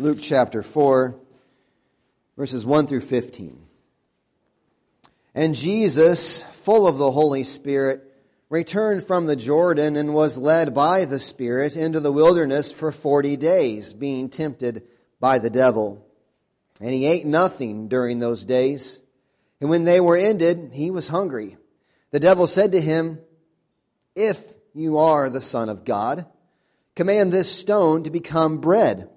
Luke chapter 4, verses 1 through 15. And Jesus, full of the Holy Spirit, returned from the Jordan and was led by the Spirit into the wilderness for forty days, being tempted by the devil. And he ate nothing during those days. And when they were ended, he was hungry. The devil said to him, If you are the Son of God, command this stone to become bread.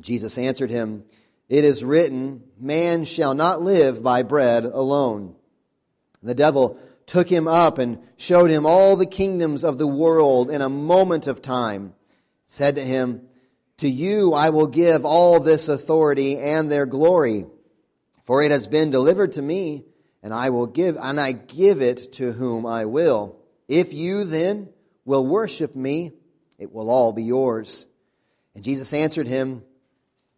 Jesus answered him, It is written, Man shall not live by bread alone. The devil took him up and showed him all the kingdoms of the world in a moment of time, said to him, To you I will give all this authority and their glory, for it has been delivered to me, and I will give, and I give it to whom I will. If you then will worship me, it will all be yours. And Jesus answered him,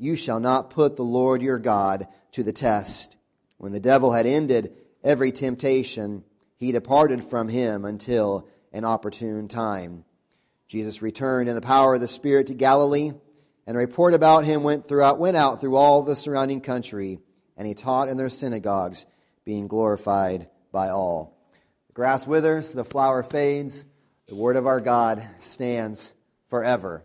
You shall not put the Lord your God to the test. When the devil had ended every temptation, he departed from him until an opportune time. Jesus returned in the power of the Spirit to Galilee, and a report about him went throughout went out through all the surrounding country, and he taught in their synagogues, being glorified by all. The grass withers, the flower fades, the word of our God stands forever.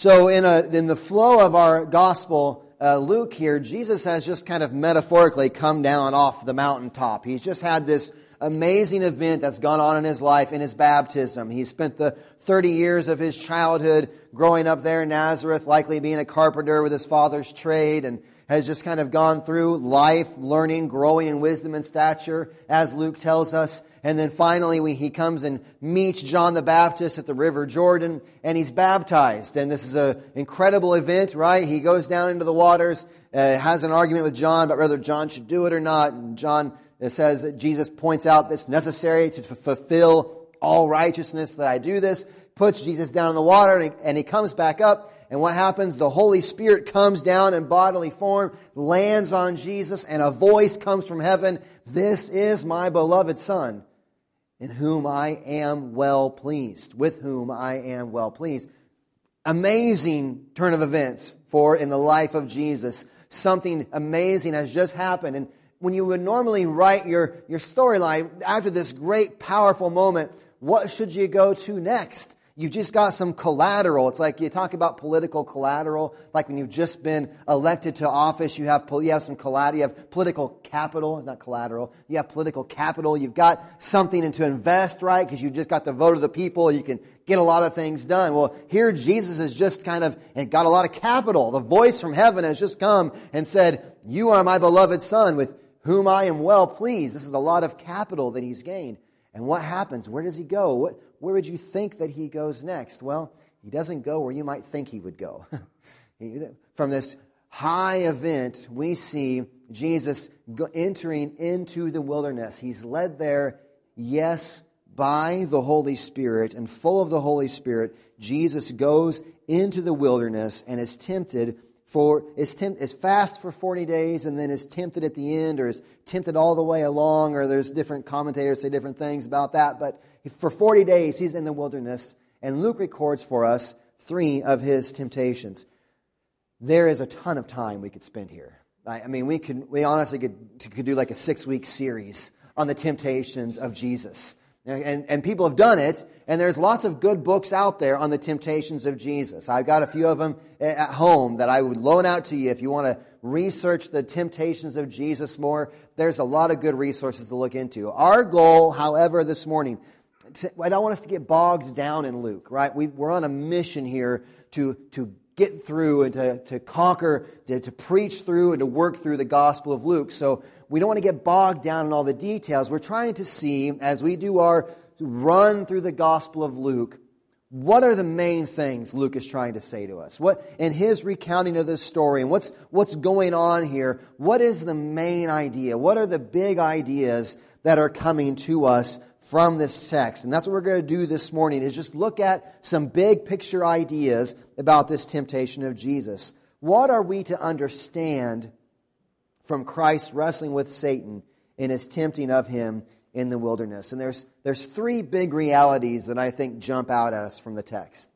So, in, a, in the flow of our gospel, uh, Luke here, Jesus has just kind of metaphorically come down off the mountaintop. He's just had this amazing event that's gone on in his life in his baptism. He spent the 30 years of his childhood growing up there in Nazareth, likely being a carpenter with his father's trade, and has just kind of gone through life, learning, growing in wisdom and stature, as Luke tells us. And then finally, we, he comes and meets John the Baptist at the River Jordan, and he's baptized. And this is an incredible event, right? He goes down into the waters, uh, has an argument with John about whether John should do it or not. And John it says that Jesus points out it's necessary to f- fulfill all righteousness that I do this, puts Jesus down in the water, and he, and he comes back up. And what happens? The Holy Spirit comes down in bodily form, lands on Jesus, and a voice comes from heaven This is my beloved Son, in whom I am well pleased. With whom I am well pleased. Amazing turn of events for in the life of Jesus. Something amazing has just happened. And when you would normally write your, your storyline after this great, powerful moment, what should you go to next? You've just got some collateral. It's like you talk about political collateral, like when you've just been elected to office, you have, you have some collateral, you have political capital. It's not collateral. You have political capital. You've got something to invest, right? Because you just got the vote of the people. You can get a lot of things done. Well, here Jesus has just kind of and got a lot of capital. The voice from heaven has just come and said, You are my beloved son with whom I am well pleased. This is a lot of capital that he's gained. And what happens? Where does he go? What, where would you think that he goes next? Well, he doesn't go where you might think he would go. From this high event, we see Jesus entering into the wilderness. He's led there, yes, by the Holy Spirit, and full of the Holy Spirit, Jesus goes into the wilderness and is tempted for is, tempt, is fast for 40 days and then is tempted at the end or is tempted all the way along or there's different commentators say different things about that. But for 40 days he's in the wilderness and luke records for us three of his temptations. There is a ton of time we could spend here. I, I mean we could we honestly could, could do like a six week series on the temptations of jesus and, and people have done it, and there's lots of good books out there on the temptations of Jesus. I've got a few of them eh, at home that I would loan out to you if you want to research the temptations of Jesus more. There's a lot of good resources to look into. Our goal, however, this morning, I don't want us to get bogged down in Luke, right? We, we're on a mission here to, to get through and to, to conquer, to, to preach through and to work through the Gospel of Luke. So we don't want to get bogged down in all the details. We're trying to see, as we do our run through the Gospel of Luke, what are the main things Luke is trying to say to us? What in his recounting of this story and what's what's going on here? What is the main idea? What are the big ideas that are coming to us from this text? And that's what we're going to do this morning is just look at some big picture ideas about this temptation of Jesus. What are we to understand from Christ wrestling with Satan in his tempting of him in the wilderness. And there's, there's three big realities that I think jump out at us from the text.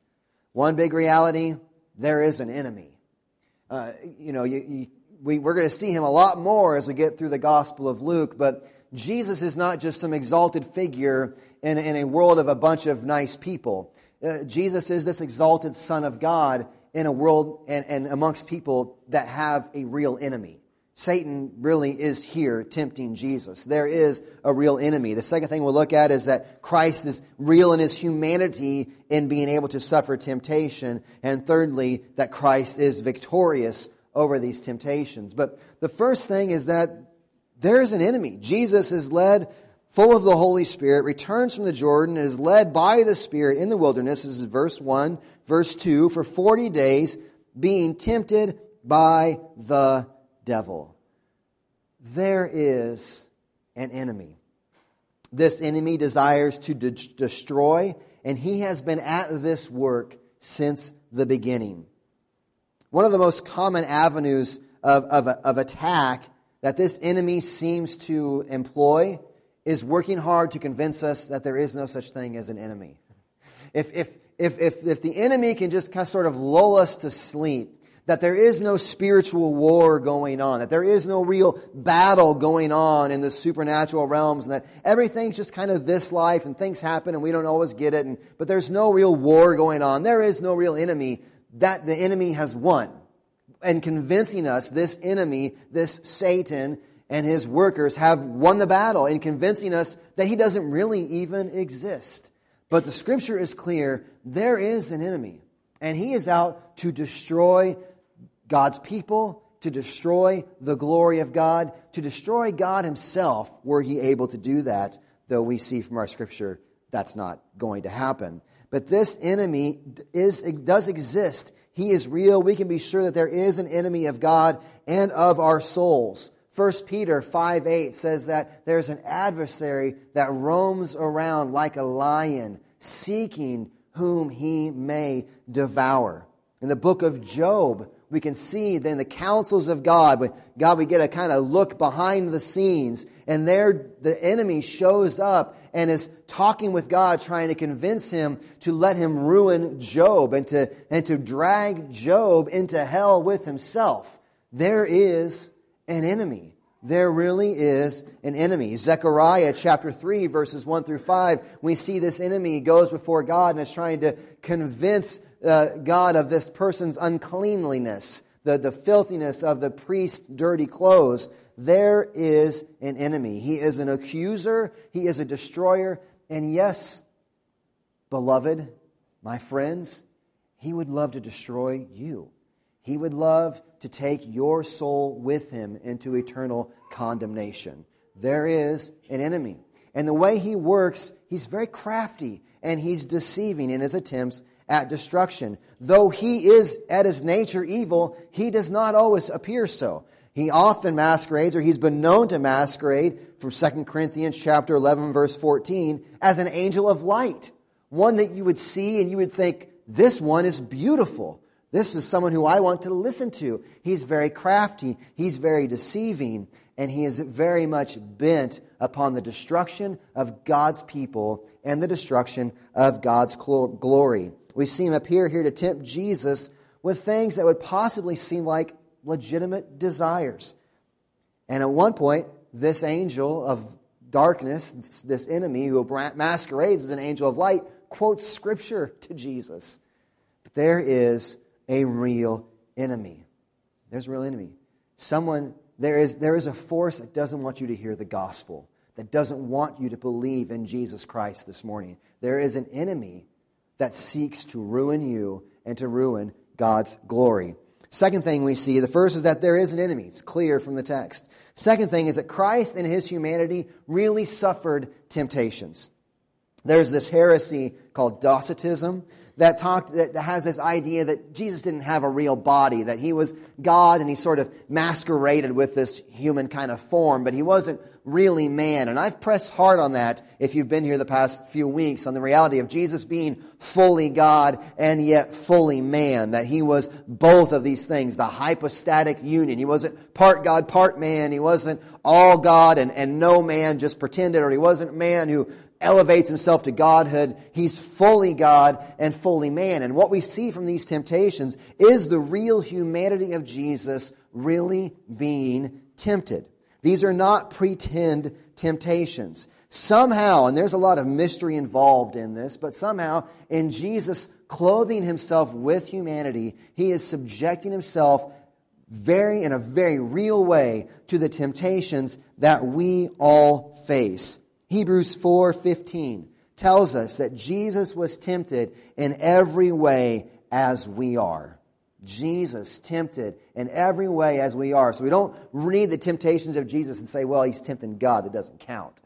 One big reality there is an enemy. Uh, you know, you, you, we, we're going to see him a lot more as we get through the Gospel of Luke, but Jesus is not just some exalted figure in, in a world of a bunch of nice people. Uh, Jesus is this exalted Son of God in a world and, and amongst people that have a real enemy. Satan really is here tempting Jesus. There is a real enemy. The second thing we'll look at is that Christ is real in his humanity in being able to suffer temptation. And thirdly, that Christ is victorious over these temptations. But the first thing is that there is an enemy. Jesus is led full of the Holy Spirit, returns from the Jordan, and is led by the Spirit in the wilderness. This is verse 1, verse 2, for 40 days, being tempted by the devil. There is an enemy. This enemy desires to de- destroy, and he has been at this work since the beginning. One of the most common avenues of, of, of attack that this enemy seems to employ is working hard to convince us that there is no such thing as an enemy. If, if, if, if, if the enemy can just kind of sort of lull us to sleep that there is no spiritual war going on, that there is no real battle going on in the supernatural realms, and that everything's just kind of this life and things happen and we don't always get it, and, but there's no real war going on. There is no real enemy. That the enemy has won. And convincing us, this enemy, this Satan, and his workers have won the battle in convincing us that he doesn't really even exist. But the scripture is clear there is an enemy, and he is out to destroy God's people, to destroy the glory of God, to destroy God Himself, were He able to do that, though we see from our scripture that's not going to happen. But this enemy is, does exist. He is real. We can be sure that there is an enemy of God and of our souls. 1 Peter 5 8 says that there's an adversary that roams around like a lion, seeking whom he may devour. In the book of Job, we can see then the counsels of God. God, we get a kind of look behind the scenes, and there the enemy shows up and is talking with God, trying to convince him to let him ruin Job and to, and to drag Job into hell with himself. There is an enemy. There really is an enemy. Zechariah chapter 3, verses 1 through 5, we see this enemy goes before God and is trying to convince uh, God of this person's uncleanliness, the, the filthiness of the priest's dirty clothes, there is an enemy. He is an accuser, he is a destroyer, and yes, beloved, my friends, he would love to destroy you. He would love to take your soul with him into eternal condemnation. There is an enemy. And the way he works, he's very crafty and he's deceiving in his attempts at destruction. Though he is at his nature evil, he does not always appear so. He often masquerades, or he's been known to masquerade from 2 Corinthians chapter 11, verse 14, as an angel of light. One that you would see and you would think, this one is beautiful. This is someone who I want to listen to. He's very crafty. He's very deceiving. And he is very much bent upon the destruction of God's people and the destruction of God's glory. We see him appear here to tempt Jesus with things that would possibly seem like legitimate desires. And at one point, this angel of darkness, this enemy who masquerades as an angel of light, quotes scripture to Jesus. But there is a real enemy. There's a real enemy. Someone, there is, there is a force that doesn't want you to hear the gospel, that doesn't want you to believe in Jesus Christ this morning. There is an enemy that seeks to ruin you and to ruin God's glory. Second thing we see, the first is that there is an enemy. It's clear from the text. Second thing is that Christ in his humanity really suffered temptations. There's this heresy called Docetism that talked that has this idea that Jesus didn't have a real body, that he was God and he sort of masqueraded with this human kind of form, but he wasn't really man. And I've pressed hard on that if you've been here the past few weeks on the reality of Jesus being fully God and yet fully man, that he was both of these things, the hypostatic union. He wasn't part God, part man. He wasn't all God and, and no man, just pretended, or he wasn't man who elevates himself to godhood. He's fully God and fully man. And what we see from these temptations is the real humanity of Jesus really being tempted. These are not pretend temptations. Somehow, and there's a lot of mystery involved in this, but somehow in Jesus clothing himself with humanity, he is subjecting himself very in a very real way to the temptations that we all face. Hebrews 4:15 tells us that Jesus was tempted in every way as we are. Jesus tempted in every way as we are. So we don't read the temptations of Jesus and say, well, he's tempting God. That doesn't count.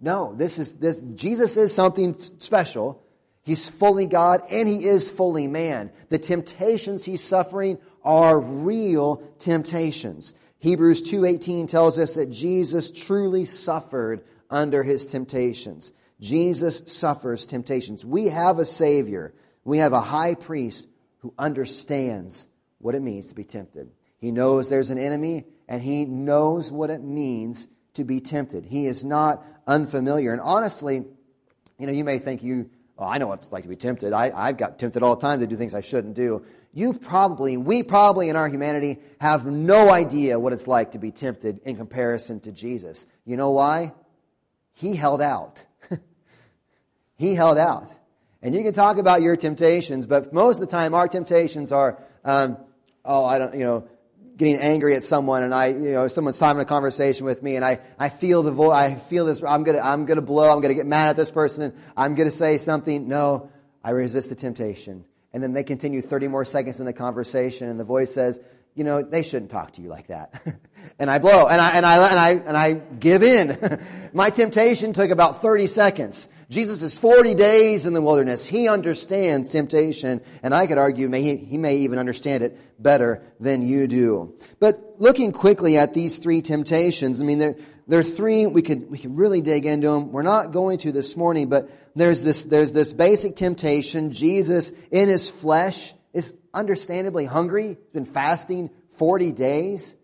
No, this is this Jesus is something special. He's fully God and he is fully man. The temptations he's suffering are real temptations. Hebrews 2:18 tells us that Jesus truly suffered under his temptations. Jesus suffers temptations. We have a Savior. We have a high priest who understands what it means to be tempted. He knows there's an enemy, and he knows what it means to be tempted. He is not unfamiliar. And honestly, you know, you may think you, oh, I know what it's like to be tempted. I, I've got tempted all the time to do things I shouldn't do. You probably, we probably in our humanity have no idea what it's like to be tempted in comparison to Jesus. You know why? He held out. he held out. And you can talk about your temptations, but most of the time our temptations are, um, oh, I don't, you know, getting angry at someone and I, you know, someone's having a conversation with me and I, I feel the voice, I feel this, I'm gonna, I'm gonna blow, I'm gonna get mad at this person, I'm gonna say something. No, I resist the temptation. And then they continue 30 more seconds in the conversation and the voice says, you know, they shouldn't talk to you like that. and I blow, and I, and I, and I, and I give in. My temptation took about 30 seconds. Jesus is 40 days in the wilderness. He understands temptation, and I could argue may, he, he may even understand it better than you do. But looking quickly at these three temptations, I mean, there, there are three, we could, we could really dig into them. We're not going to this morning, but there's this, there's this basic temptation. Jesus, in his flesh, is understandably hungry. Been fasting 40 days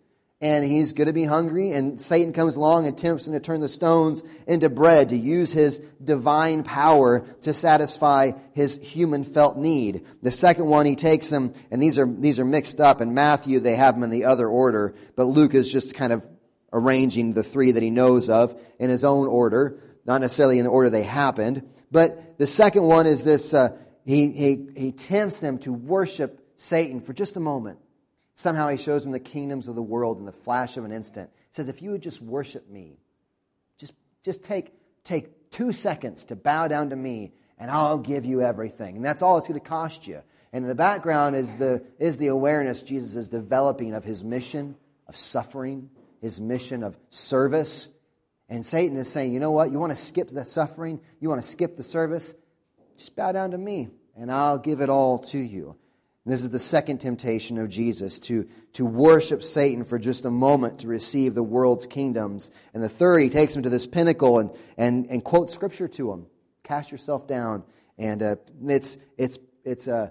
and he's going to be hungry. And Satan comes along and tempts him to turn the stones into bread, to use his divine power to satisfy his human felt need. The second one, he takes him, and these are, these are mixed up. In Matthew, they have them in the other order, but Luke is just kind of arranging the three that he knows of in his own order, not necessarily in the order they happened. But the second one is this uh, he, he, he tempts them to worship Satan for just a moment. Somehow he shows him the kingdoms of the world in the flash of an instant. He says, If you would just worship me, just, just take, take two seconds to bow down to me, and I'll give you everything. And that's all it's going to cost you. And in the background is the, is the awareness Jesus is developing of his mission of suffering, his mission of service. And Satan is saying, you know what? You want to skip the suffering? You want to skip the service? Just bow down to me, and I'll give it all to you. And this is the second temptation of Jesus to, to worship Satan for just a moment to receive the world's kingdoms. And the third, he takes him to this pinnacle and, and, and quotes scripture to him. Cast yourself down. And uh, it's, it's, it's uh,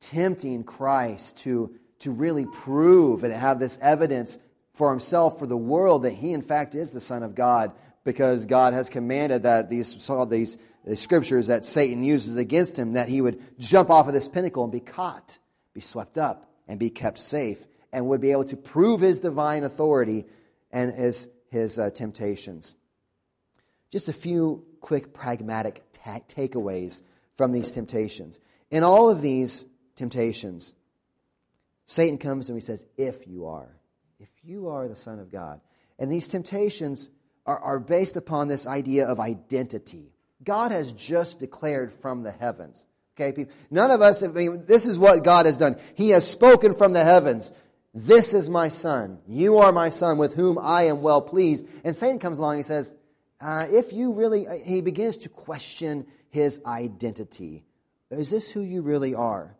tempting Christ to, to really prove and have this evidence for himself, for the world, that he, in fact, is the Son of God because God has commanded that these, these the scriptures that Satan uses against him, that he would jump off of this pinnacle and be caught, be swept up, and be kept safe, and would be able to prove his divine authority and his, his uh, temptations. Just a few quick pragmatic ta- takeaways from these temptations. In all of these temptations, Satan comes and he says, If you are, if you are the Son of God. And these temptations are, are based upon this idea of identity. God has just declared from the heavens. Okay, people, none of us, I mean, this is what God has done. He has spoken from the heavens. This is my son. You are my son with whom I am well pleased. And Satan comes along and says, uh, if you really, uh, he begins to question his identity. Is this who you really are?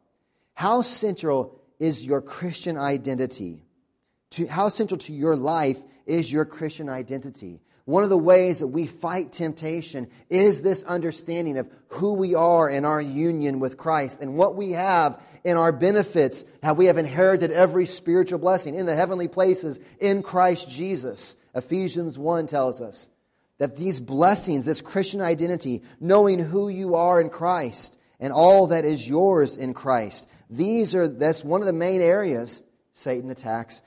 How central is your Christian identity? To, how central to your life is your Christian identity? One of the ways that we fight temptation is this understanding of who we are in our union with Christ and what we have in our benefits, how we have inherited every spiritual blessing in the heavenly places in Christ Jesus. Ephesians 1 tells us that these blessings, this Christian identity, knowing who you are in Christ and all that is yours in Christ, these are that's one of the main areas Satan attacks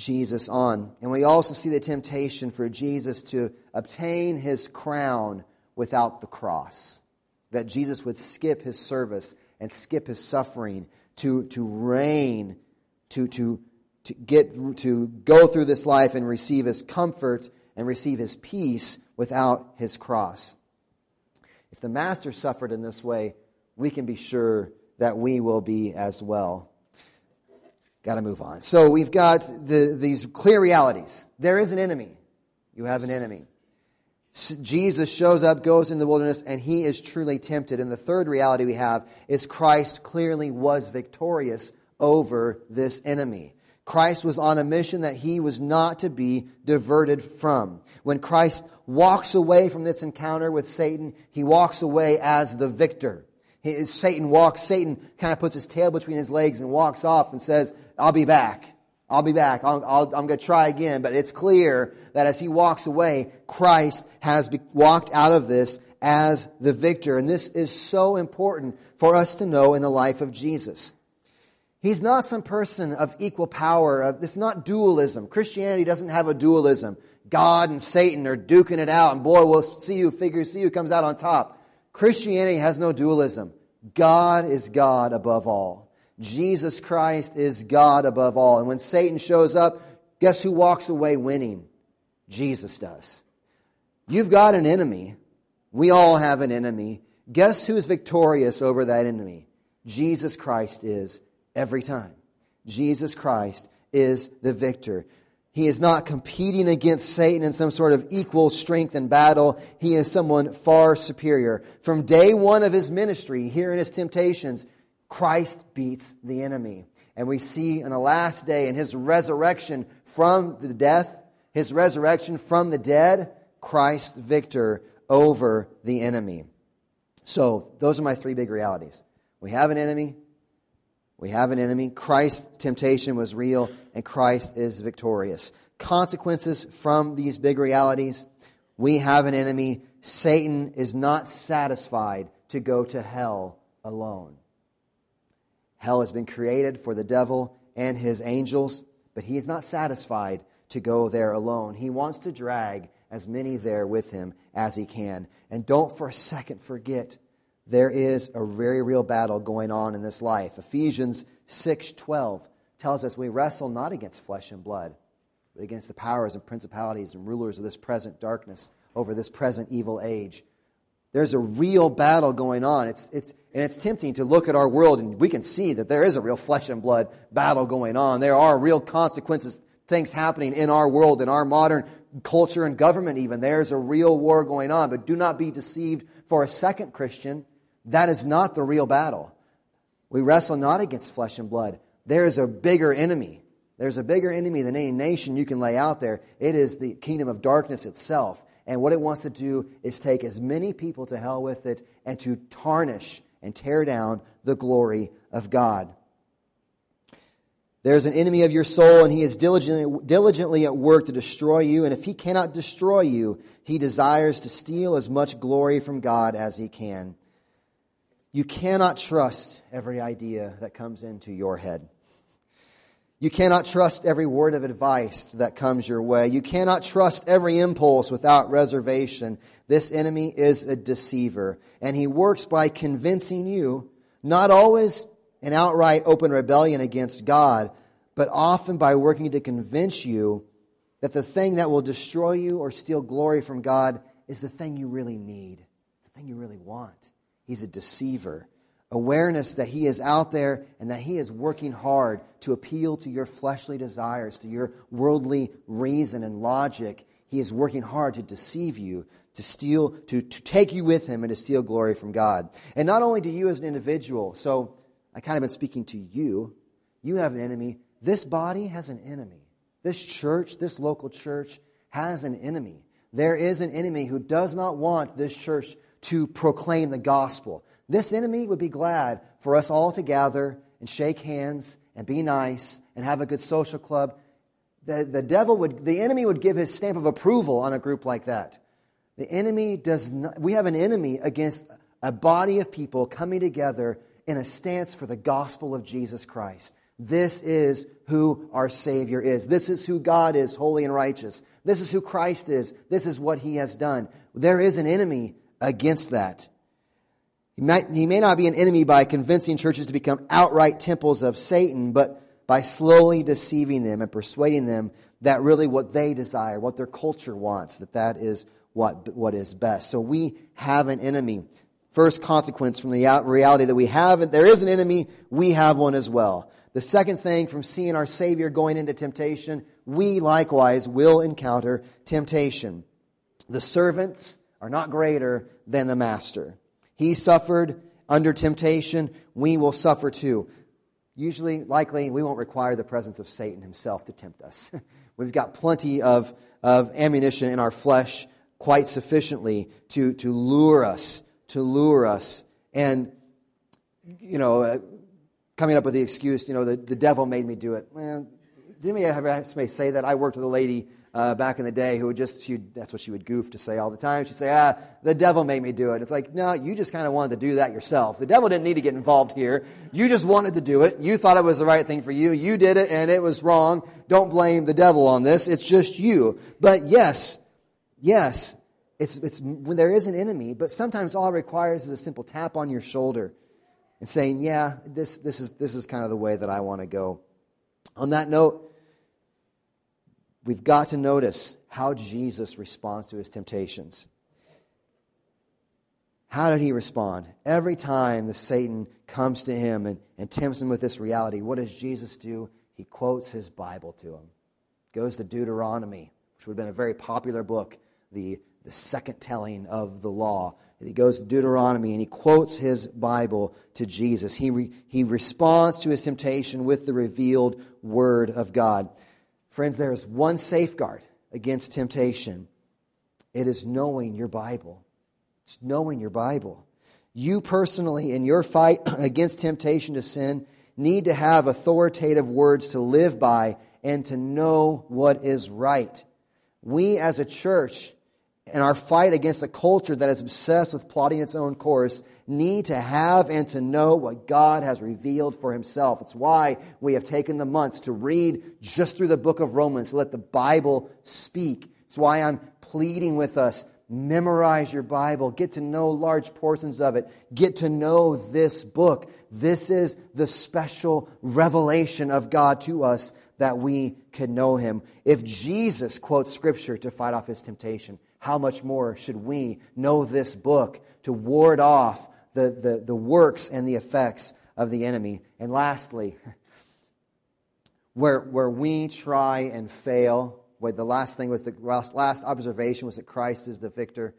Jesus on. And we also see the temptation for Jesus to obtain his crown without the cross. That Jesus would skip his service and skip his suffering to, to reign, to, to, to, get, to go through this life and receive his comfort and receive his peace without his cross. If the Master suffered in this way, we can be sure that we will be as well. Got to move on. So we've got the, these clear realities. There is an enemy. You have an enemy. Jesus shows up, goes into the wilderness, and he is truly tempted. And the third reality we have is Christ clearly was victorious over this enemy. Christ was on a mission that he was not to be diverted from. When Christ walks away from this encounter with Satan, he walks away as the victor. Satan walks, Satan kind of puts his tail between his legs and walks off and says, I'll be back. I'll be back. i am going to try again. But it's clear that as he walks away, Christ has be, walked out of this as the victor. And this is so important for us to know in the life of Jesus. He's not some person of equal power. It's not dualism. Christianity doesn't have a dualism. God and Satan are duking it out, and boy, we'll see who figures, see who comes out on top. Christianity has no dualism. God is God above all. Jesus Christ is God above all. And when Satan shows up, guess who walks away winning? Jesus does. You've got an enemy. We all have an enemy. Guess who's victorious over that enemy? Jesus Christ is every time. Jesus Christ is the victor. He is not competing against Satan in some sort of equal strength and battle. He is someone far superior. From day one of his ministry, here in his temptations, Christ beats the enemy. And we see in the last day, in his resurrection from the death, his resurrection from the dead, Christ victor over the enemy. So, those are my three big realities. We have an enemy, we have an enemy. Christ's temptation was real, and Christ is victorious. Consequences from these big realities we have an enemy. Satan is not satisfied to go to hell alone. Hell has been created for the devil and his angels, but he is not satisfied to go there alone. He wants to drag as many there with him as he can. And don't for a second forget there is a very real battle going on in this life. Ephesians 6:12 tells us we wrestle not against flesh and blood, but against the powers and principalities and rulers of this present darkness over this present evil age. There's a real battle going on. It's, it's, and it's tempting to look at our world and we can see that there is a real flesh and blood battle going on. There are real consequences, things happening in our world, in our modern culture and government, even. There's a real war going on. But do not be deceived for a second, Christian. That is not the real battle. We wrestle not against flesh and blood. There is a bigger enemy. There's a bigger enemy than any nation you can lay out there. It is the kingdom of darkness itself. And what it wants to do is take as many people to hell with it and to tarnish and tear down the glory of God. There's an enemy of your soul, and he is diligently, diligently at work to destroy you. And if he cannot destroy you, he desires to steal as much glory from God as he can. You cannot trust every idea that comes into your head. You cannot trust every word of advice that comes your way. You cannot trust every impulse without reservation. This enemy is a deceiver, and he works by convincing you, not always in outright open rebellion against God, but often by working to convince you that the thing that will destroy you or steal glory from God is the thing you really need, the thing you really want. He's a deceiver. Awareness that he is out there and that he is working hard to appeal to your fleshly desires, to your worldly reason and logic. he is working hard to deceive you, to steal, to, to take you with him and to steal glory from God. And not only do you as an individual, so I kind of been speaking to you, you have an enemy. This body has an enemy. This church, this local church, has an enemy. There is an enemy who does not want this church to proclaim the gospel. This enemy would be glad for us all to gather and shake hands and be nice and have a good social club. The, the devil would, the enemy would give his stamp of approval on a group like that. The enemy does not, we have an enemy against a body of people coming together in a stance for the gospel of Jesus Christ. This is who our Savior is. This is who God is, holy and righteous. This is who Christ is. This is what He has done. There is an enemy against that. He, might, he may not be an enemy by convincing churches to become outright temples of Satan, but by slowly deceiving them and persuading them that really what they desire, what their culture wants, that that is what, what is best. So we have an enemy. First consequence from the reality that we have, there is an enemy, we have one as well. The second thing from seeing our Savior going into temptation, we likewise will encounter temptation. The servants are not greater than the master. He suffered under temptation, we will suffer too. Usually, likely, we won't require the presence of Satan himself to tempt us. We've got plenty of, of ammunition in our flesh quite sufficiently to, to lure us, to lure us. And, you know, uh, coming up with the excuse, you know, the, the devil made me do it. Well, didn't ever have somebody say that? I worked with a lady uh, back in the day who would just, she that's what she would goof to say all the time. She'd say, ah, the devil made me do it. It's like, no, you just kind of wanted to do that yourself. The devil didn't need to get involved here. You just wanted to do it. You thought it was the right thing for you. You did it and it was wrong. Don't blame the devil on this. It's just you. But yes, yes, it's, it's when there is an enemy, but sometimes all it requires is a simple tap on your shoulder and saying, yeah, this, this, is, this is kind of the way that I want to go. On that note, we've got to notice how Jesus responds to his temptations. How did he respond? Every time the Satan comes to him and, and tempts him with this reality, what does Jesus do? He quotes his Bible to him. Goes to Deuteronomy, which would have been a very popular book, the, the second telling of the law. He goes to Deuteronomy and he quotes his Bible to Jesus. He, re, he responds to his temptation with the revealed word of God. Friends, there is one safeguard against temptation it is knowing your Bible. It's knowing your Bible. You personally, in your fight against temptation to sin, need to have authoritative words to live by and to know what is right. We as a church, in our fight against a culture that is obsessed with plotting its own course, need to have and to know what God has revealed for himself. It's why we have taken the months to read just through the book of Romans, let the Bible speak. It's why I'm pleading with us memorize your Bible, get to know large portions of it, get to know this book. This is the special revelation of God to us that we can know him. If Jesus quotes scripture to fight off his temptation, how much more should we know this book to ward off the, the, the works and the effects of the enemy. And lastly, where, where we try and fail, where the last thing was the last, last observation was that Christ is the victor.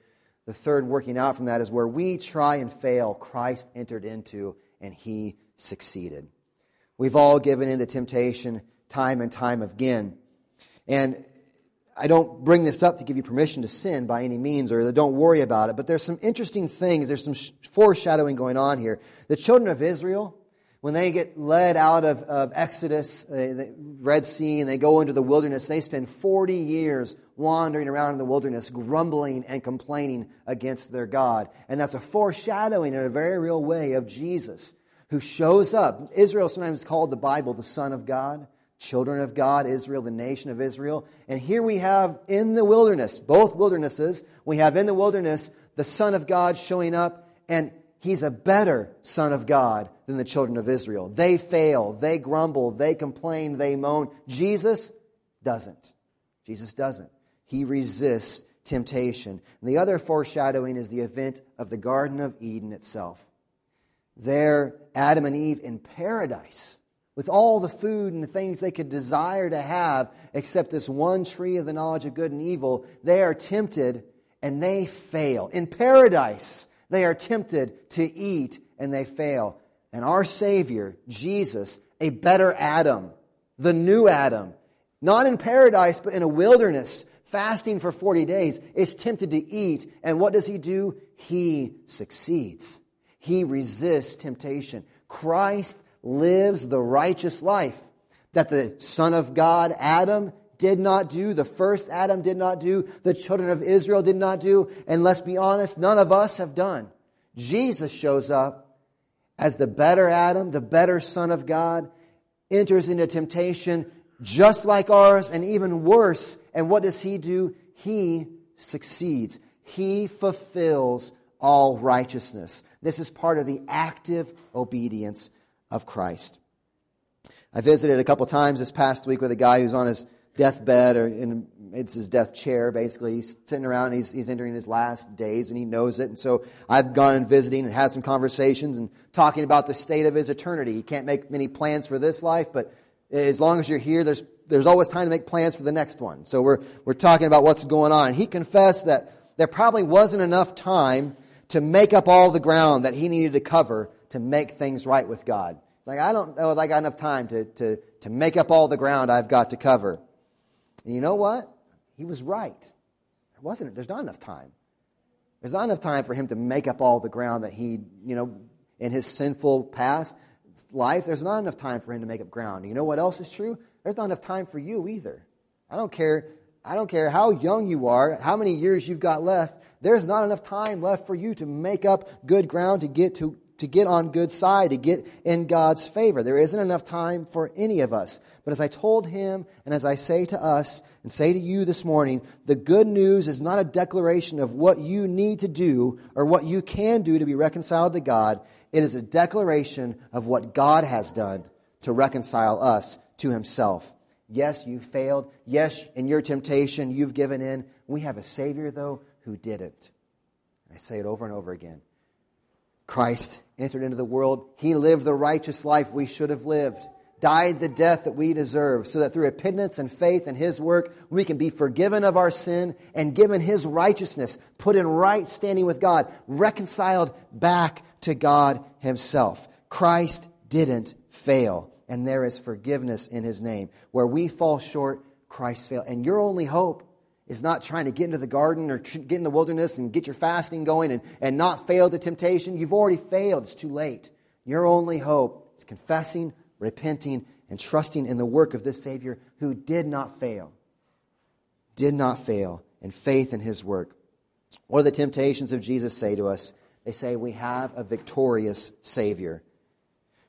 The third working out from that is where we try and fail, Christ entered into and he succeeded. We've all given in to temptation time and time again. And I don't bring this up to give you permission to sin by any means or don't worry about it, but there's some interesting things. There's some foreshadowing going on here. The children of Israel, when they get led out of, of Exodus, uh, the Red Sea, and they go into the wilderness, they spend 40 years wandering around in the wilderness, grumbling and complaining against their God. And that's a foreshadowing in a very real way of Jesus, who shows up. Israel sometimes called the Bible the Son of God children of God, Israel, the nation of Israel. And here we have in the wilderness, both wildernesses, we have in the wilderness the Son of God showing up, and he's a better Son of God than the children of Israel. They fail, they grumble, they complain, they moan. Jesus doesn't. Jesus doesn't. He resists temptation. And the other foreshadowing is the event of the Garden of Eden itself. There, Adam and Eve in paradise with all the food and the things they could desire to have, except this one tree of the knowledge of good and evil, they are tempted and they fail. In paradise, they are tempted to eat and they fail. And our Savior, Jesus, a better Adam, the new Adam, not in paradise, but in a wilderness, fasting for 40 days, is tempted to eat. And what does he do? He succeeds. He resists temptation. Christ lives the righteous life that the Son of God, Adam, did not do, the first Adam did not do, the children of Israel did not do, and let's be honest, none of us have done. Jesus shows up as the better Adam, the better Son of God, enters into temptation just like ours and even worse. And what does he do? He succeeds. He fulfills all righteousness. This is part of the active obedience of Christ. I visited a couple times this past week with a guy who's on his deathbed or in it's his death chair basically. He's sitting around he's, he's entering his last days and he knows it. And so i've gone and visiting and had some conversations and talking about the state of his eternity. He can't make many plans for this life but as long as you're here there's there's always time to make plans for the next one. So we're we're talking about what's going on. And he confessed that there probably wasn't enough time to make up all the ground that he needed to cover to make things right with god it's like i don't know if i got enough time to, to, to make up all the ground i've got to cover and you know what he was right. There wasn't, there's not enough time. There's not enough time for him to make up all the ground that he, you know, in his sinful past life, there's not enough time for him to make up ground. You know what else is true? There's not enough time for you either. I don't care. I don't care how young you are, how many years you've got left. There's not enough time left for you to make up good ground to get to to get on good side, to get in God's favor. There isn't enough time for any of us. But as I told him, and as I say to us, and say to you this morning, the good news is not a declaration of what you need to do or what you can do to be reconciled to God. It is a declaration of what God has done to reconcile us to himself. Yes, you failed. Yes, in your temptation, you've given in. We have a Savior, though, who didn't. I say it over and over again. Christ entered into the world. He lived the righteous life we should have lived, died the death that we deserve, so that through repentance and faith in His work, we can be forgiven of our sin and given His righteousness, put in right standing with God, reconciled back to God Himself. Christ didn't fail, and there is forgiveness in His name. Where we fall short, Christ failed. And your only hope is not trying to get into the garden or get in the wilderness and get your fasting going and, and not fail the temptation. You've already failed. It's too late. Your only hope is confessing, repenting, and trusting in the work of this Savior who did not fail. Did not fail, in faith in his work. What do the temptations of Jesus say to us? They say we have a victorious Savior.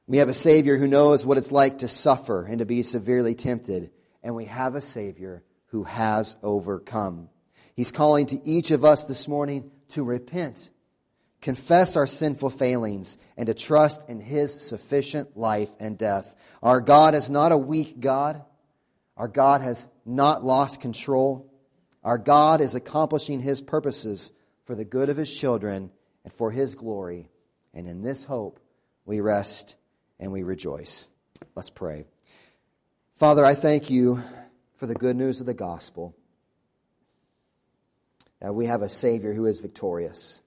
We have a Savior who knows what it's like to suffer and to be severely tempted. And we have a Savior who has overcome. He's calling to each of us this morning to repent, confess our sinful failings, and to trust in His sufficient life and death. Our God is not a weak God. Our God has not lost control. Our God is accomplishing His purposes for the good of His children and for His glory. And in this hope, we rest and we rejoice. Let's pray. Father, I thank you for the good news of the gospel. That we have a Savior who is victorious,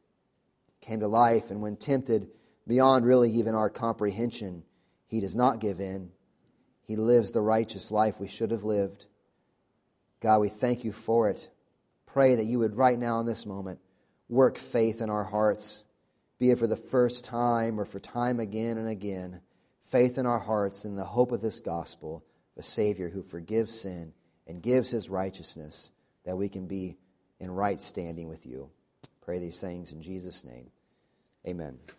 came to life, and when tempted beyond really even our comprehension, he does not give in. He lives the righteous life we should have lived. God, we thank you for it. Pray that you would, right now in this moment, work faith in our hearts, be it for the first time or for time again and again. Faith in our hearts in the hope of this gospel, the Savior who forgives sin and gives his righteousness that we can be in right standing with you. Pray these things in Jesus' name. Amen.